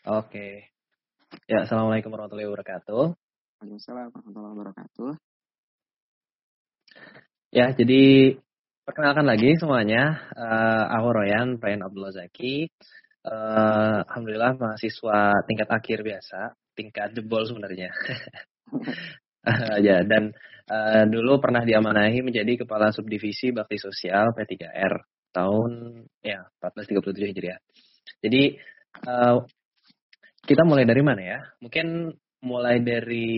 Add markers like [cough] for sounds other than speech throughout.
Oke. Ya, Assalamualaikum warahmatullahi wabarakatuh. Waalaikumsalam warahmatullahi wabarakatuh. Ya, jadi perkenalkan lagi semuanya. Uh, aku Royan, Brian Abdullah Zaki. Uh, Alhamdulillah mahasiswa tingkat akhir biasa, tingkat jebol sebenarnya. [laughs] ya, dan uh, dulu pernah diamanahi menjadi kepala subdivisi bakti sosial P3R tahun ya 1437 Hijriah. Jadi uh, kita mulai dari mana ya? Mungkin mulai dari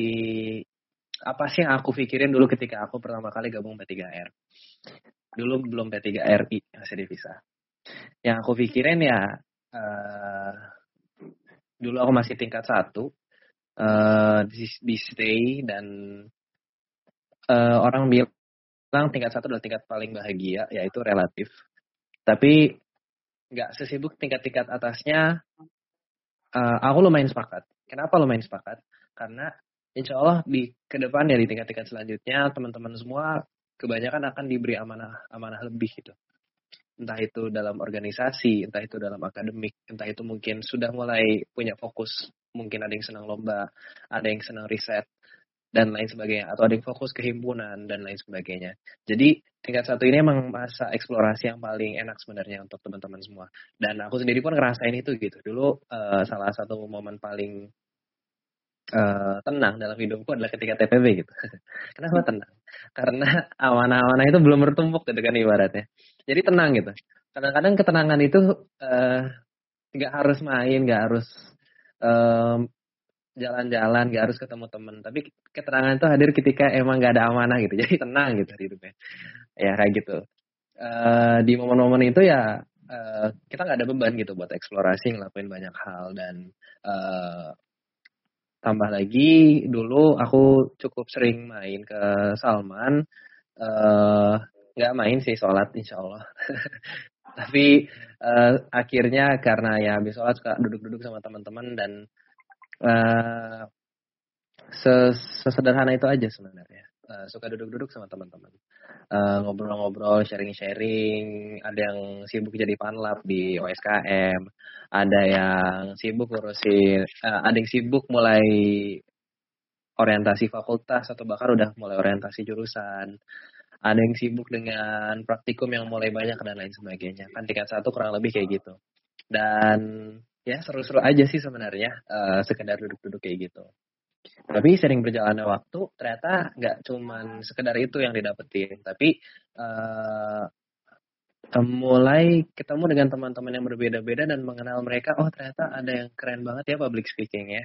apa sih yang aku pikirin dulu ketika aku pertama kali gabung P3R. Dulu belum P3RI masih divisa. Yang aku pikirin ya uh, dulu aku masih tingkat satu uh, di, di stay dan uh, orang bilang tingkat satu adalah tingkat paling bahagia yaitu relatif. Tapi nggak sesibuk tingkat-tingkat atasnya uh, aku lumayan sepakat. Kenapa lumayan sepakat? Karena insya Allah di ke depan ya di tingkat-tingkat selanjutnya teman-teman semua kebanyakan akan diberi amanah amanah lebih gitu. Entah itu dalam organisasi, entah itu dalam akademik, entah itu mungkin sudah mulai punya fokus. Mungkin ada yang senang lomba, ada yang senang riset, dan lain sebagainya atau ada yang fokus ke himpunan dan lain sebagainya. Jadi tingkat satu ini emang masa eksplorasi yang paling enak sebenarnya untuk teman-teman semua. Dan aku sendiri pun ngerasain itu gitu. Dulu uh, salah satu momen paling uh, tenang dalam hidupku adalah ketika TPB gitu. [laughs] Kenapa tenang? Karena [laughs] amanah-amanah itu belum bertumpuk gitu kan ibaratnya. Jadi tenang gitu. Kadang-kadang ketenangan itu uh, nggak harus main, nggak harus um, jalan-jalan, gak harus ketemu temen. Tapi keterangan itu hadir ketika emang gak ada amanah gitu. [laughs] Jadi tenang gitu hidupnya. Ya kayak gitu. Uh, di momen-momen itu ya uh, kita nggak ada beban gitu buat eksplorasi, ngelakuin banyak hal dan uh, tambah lagi dulu aku cukup sering main ke Salman. uh, main sih sholat insya Allah. [laughs] Tapi uh, akhirnya karena ya habis sholat suka duduk-duduk sama teman-teman dan uh, sesederhana itu aja sebenarnya. Uh, suka duduk-duduk sama teman-teman, uh, ngobrol-ngobrol, sharing-sharing. Ada yang sibuk jadi panlap di OSKM, ada yang sibuk ngurusin, uh, ada yang sibuk mulai orientasi fakultas atau bahkan udah mulai orientasi jurusan. Ada yang sibuk dengan praktikum yang mulai banyak dan lain sebagainya. Kan tingkat satu kurang lebih kayak gitu. Dan ya seru-seru aja sih sebenarnya uh, sekedar duduk-duduk kayak gitu. Tapi sering berjalannya waktu ternyata nggak cuman sekedar itu yang didapetin. Tapi uh, mulai ketemu dengan teman-teman yang berbeda-beda dan mengenal mereka oh ternyata ada yang keren banget ya public speaking ya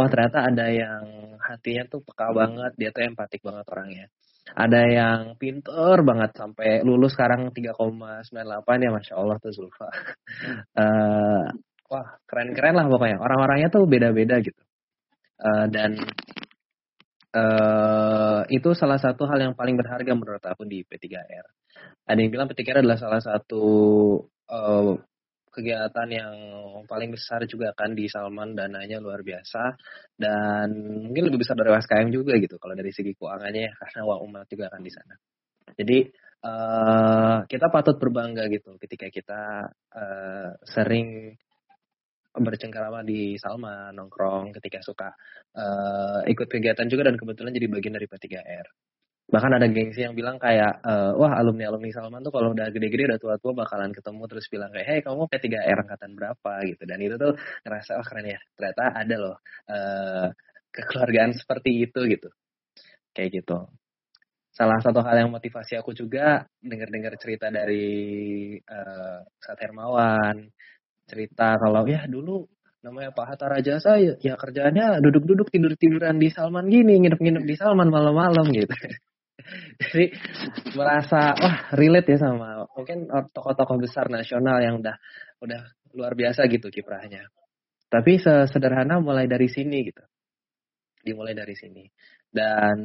oh ternyata ada yang hatinya tuh peka banget dia tuh empatik banget orangnya. Ada yang pinter banget sampai lulus sekarang 3,98 ya masya Allah tuh Zulfa. Uh, [laughs] wah keren-keren lah pokoknya. Orang-orangnya tuh beda-beda gitu. Uh, dan uh, itu salah satu hal yang paling berharga menurut aku di P3R ada yang bilang P3R adalah salah satu uh, kegiatan yang paling besar juga kan di Salman dananya luar biasa. Dan mungkin lebih besar dari WSKM juga gitu kalau dari segi keuangannya ya karena uang umat juga kan di sana. Jadi uh, kita patut berbangga gitu ketika kita uh, sering bercengkarama di Salma nongkrong ketika suka uh, ikut kegiatan juga dan kebetulan jadi bagian dari P3R. Bahkan ada gengsi yang bilang kayak uh, wah alumni alumni Salman tuh kalau udah gede-gede udah tua-tua bakalan ketemu terus bilang kayak hey kamu P3R angkatan berapa? gitu. Dan itu tuh ngerasa oh keren ya. Ternyata ada loh uh, kekeluargaan seperti itu gitu. Kayak gitu. Salah satu hal yang motivasi aku juga dengar-dengar cerita dari uh, Sat Hermawan cerita kalau ya dulu namanya Pak Hatta Rajasa ya, ya kerjaannya duduk-duduk tidur-tiduran di Salman gini, nginep-nginep di Salman malam-malam gitu. [laughs] Jadi merasa wah relate ya sama mungkin tokoh-tokoh besar nasional yang udah udah luar biasa gitu kiprahnya. Tapi sederhana mulai dari sini gitu. Dimulai dari sini. Dan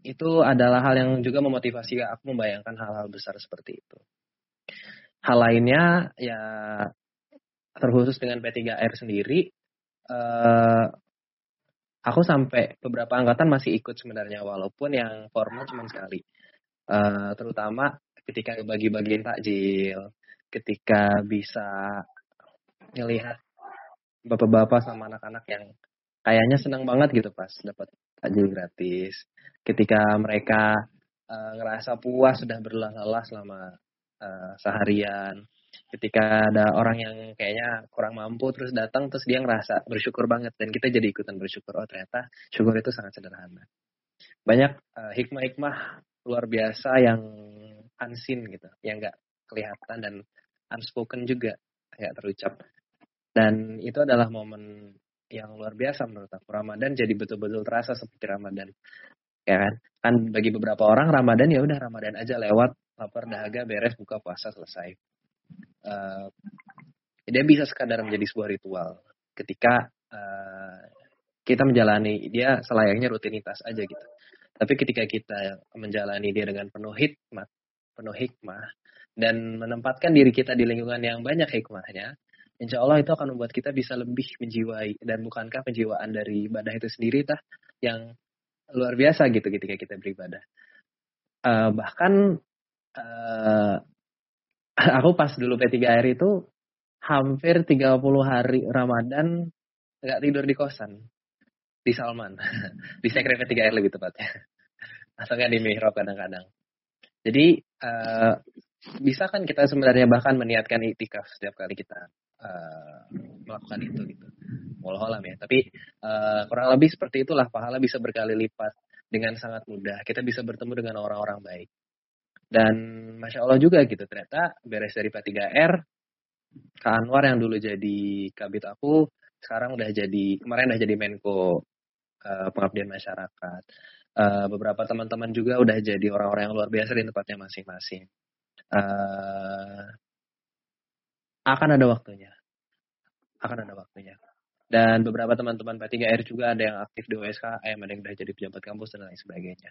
itu adalah hal yang juga memotivasi aku membayangkan hal-hal besar seperti itu hal lainnya ya terkhusus dengan P3R sendiri uh, aku sampai beberapa angkatan masih ikut sebenarnya walaupun yang formal cuma sekali uh, terutama ketika bagi-bagiin takjil ketika bisa melihat bapak-bapak sama anak-anak yang kayaknya senang banget gitu pas dapat takjil gratis. Ketika mereka uh, ngerasa puas sudah berlelah-lelah selama uh, seharian. Ketika ada orang yang kayaknya kurang mampu terus datang terus dia ngerasa bersyukur banget dan kita jadi ikutan bersyukur. Oh ternyata syukur itu sangat sederhana. Banyak uh, hikmah-hikmah luar biasa yang unseen gitu, yang nggak kelihatan dan unspoken juga nggak terucap. Dan itu adalah momen yang luar biasa menurut aku. Ramadan jadi betul-betul terasa seperti Ramadan. Ya kan? Kan bagi beberapa orang Ramadan ya udah Ramadan aja lewat lapar dahaga beres buka puasa selesai. Uh, dia bisa sekadar menjadi sebuah ritual ketika uh, kita menjalani dia selayaknya rutinitas aja gitu. Tapi ketika kita menjalani dia dengan penuh hikmah, penuh hikmah dan menempatkan diri kita di lingkungan yang banyak hikmahnya, insya Allah itu akan membuat kita bisa lebih menjiwai dan bukankah penjiwaan dari ibadah itu sendiri tah yang luar biasa gitu ketika kita beribadah. Uh, bahkan uh, [laughs] aku pas dulu P3R itu hampir 30 hari Ramadan nggak tidur di kosan di Salman [laughs] di sekre P3R lebih tepatnya [laughs] atau nggak di Mihrab kadang-kadang jadi uh, bisa kan kita sebenarnya bahkan meniatkan itikaf setiap kali kita uh, melakukan itu gitu. Wallahualam ya. Tapi uh, kurang lebih seperti itulah pahala bisa berkali lipat dengan sangat mudah. Kita bisa bertemu dengan orang-orang baik. Dan masya Allah juga gitu ternyata beres dari P3R, Kak Anwar yang dulu jadi kabit aku, sekarang udah jadi kemarin udah jadi Menko uh, pengabdian masyarakat. Uh, beberapa teman-teman juga udah jadi orang-orang yang luar biasa di tempatnya masing-masing. Uh, akan ada waktunya. Akan ada waktunya. Dan beberapa teman-teman P3R juga ada yang aktif di USKM, ada yang udah jadi pejabat kampus dan lain sebagainya.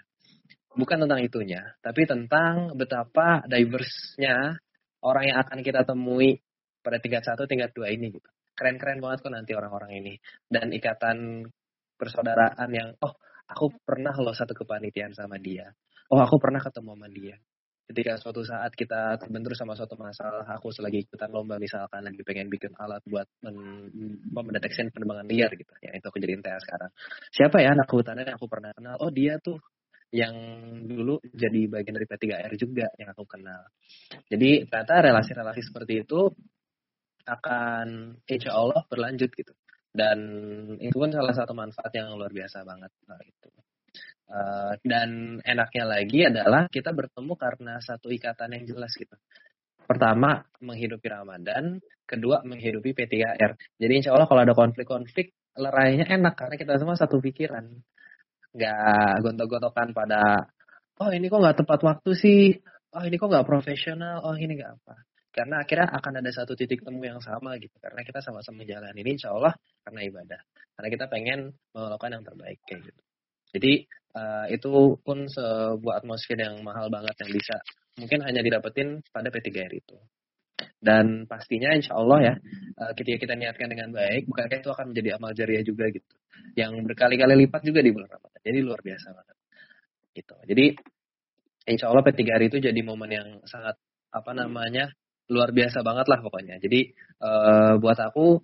Bukan tentang itunya, tapi tentang betapa diverse-nya orang yang akan kita temui pada tingkat satu, tingkat dua ini gitu. Keren-keren banget kok nanti orang-orang ini. Dan ikatan persaudaraan yang, oh aku pernah loh satu kepanitiaan sama dia. Oh aku pernah ketemu sama dia ketika suatu saat kita terbentur sama suatu masalah, aku selagi ikutan lomba misalkan lagi pengen bikin alat buat men mendeteksi penerbangan liar gitu, ya itu aku jadiin TA sekarang. Siapa ya anak hutannya yang aku pernah kenal? Oh dia tuh yang dulu jadi bagian dari P3R juga yang aku kenal. Jadi ternyata relasi-relasi seperti itu akan insya Allah berlanjut gitu. Dan itu pun salah satu manfaat yang luar biasa banget. Nah, itu. Uh, dan enaknya lagi adalah kita bertemu karena satu ikatan yang jelas gitu. Pertama, menghidupi Ramadan. Kedua, menghidupi P3R. Jadi insya Allah kalau ada konflik-konflik, lerainya enak karena kita semua satu pikiran. Nggak gontok-gontokan pada, oh ini kok nggak tepat waktu sih, oh ini kok nggak profesional, oh ini nggak apa. Karena akhirnya akan ada satu titik temu yang sama gitu. Karena kita sama-sama jalan ini insya Allah karena ibadah. Karena kita pengen melakukan yang terbaik kayak gitu. Jadi uh, itu pun sebuah atmosfer yang mahal banget yang bisa mungkin hanya didapetin pada P3R itu. Dan pastinya insya Allah ya, uh, ketika kita niatkan dengan baik, bukankah itu akan menjadi amal jariah juga gitu. Yang berkali-kali lipat juga di bulan Ramadan. Jadi luar biasa banget. Gitu. Jadi insya Allah P3R itu jadi momen yang sangat apa namanya luar biasa banget lah pokoknya. Jadi uh, buat aku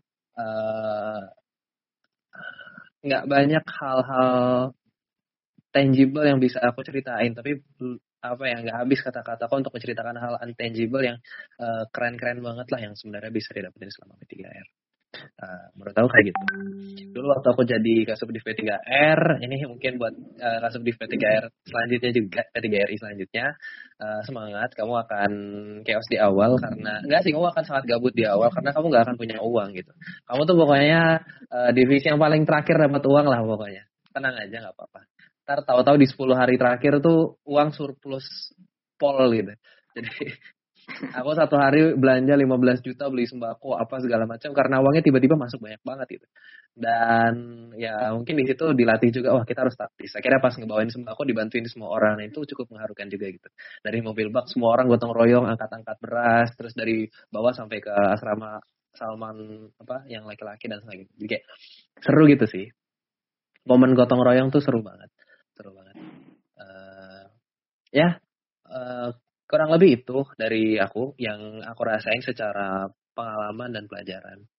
nggak uh, banyak hal-hal tangible yang bisa aku ceritain tapi apa ya nggak habis kata-kataku untuk menceritakan hal intangible yang uh, keren-keren banget lah yang sebenarnya bisa didapetin selama P3R. Uh, eh, menurut aku kayak gitu. Dulu waktu aku jadi kasub di P3R, ini mungkin buat uh, di P3R selanjutnya juga, P3RI selanjutnya, uh, semangat, kamu akan chaos di awal karena, enggak sih, kamu akan sangat gabut di awal karena kamu nggak akan punya uang gitu. Kamu tuh pokoknya uh, divisi yang paling terakhir dapat uang lah pokoknya. Tenang aja nggak apa-apa ntar tahu-tahu di 10 hari terakhir tuh uang surplus pol gitu. Jadi [laughs] aku satu hari belanja 15 juta beli sembako apa segala macam karena uangnya tiba-tiba masuk banyak banget gitu. Dan ya mungkin di situ dilatih juga wah kita harus taktis. Akhirnya pas ngebawain sembako dibantuin semua orang itu cukup mengharukan juga gitu. Dari mobil bak semua orang gotong royong angkat-angkat beras terus dari bawah sampai ke asrama Salman apa yang laki-laki dan sebagainya. Jadi kayak seru gitu sih. Momen gotong royong tuh seru banget seru banget. Uh, ya, uh, kurang lebih itu dari aku yang aku rasain secara pengalaman dan pelajaran.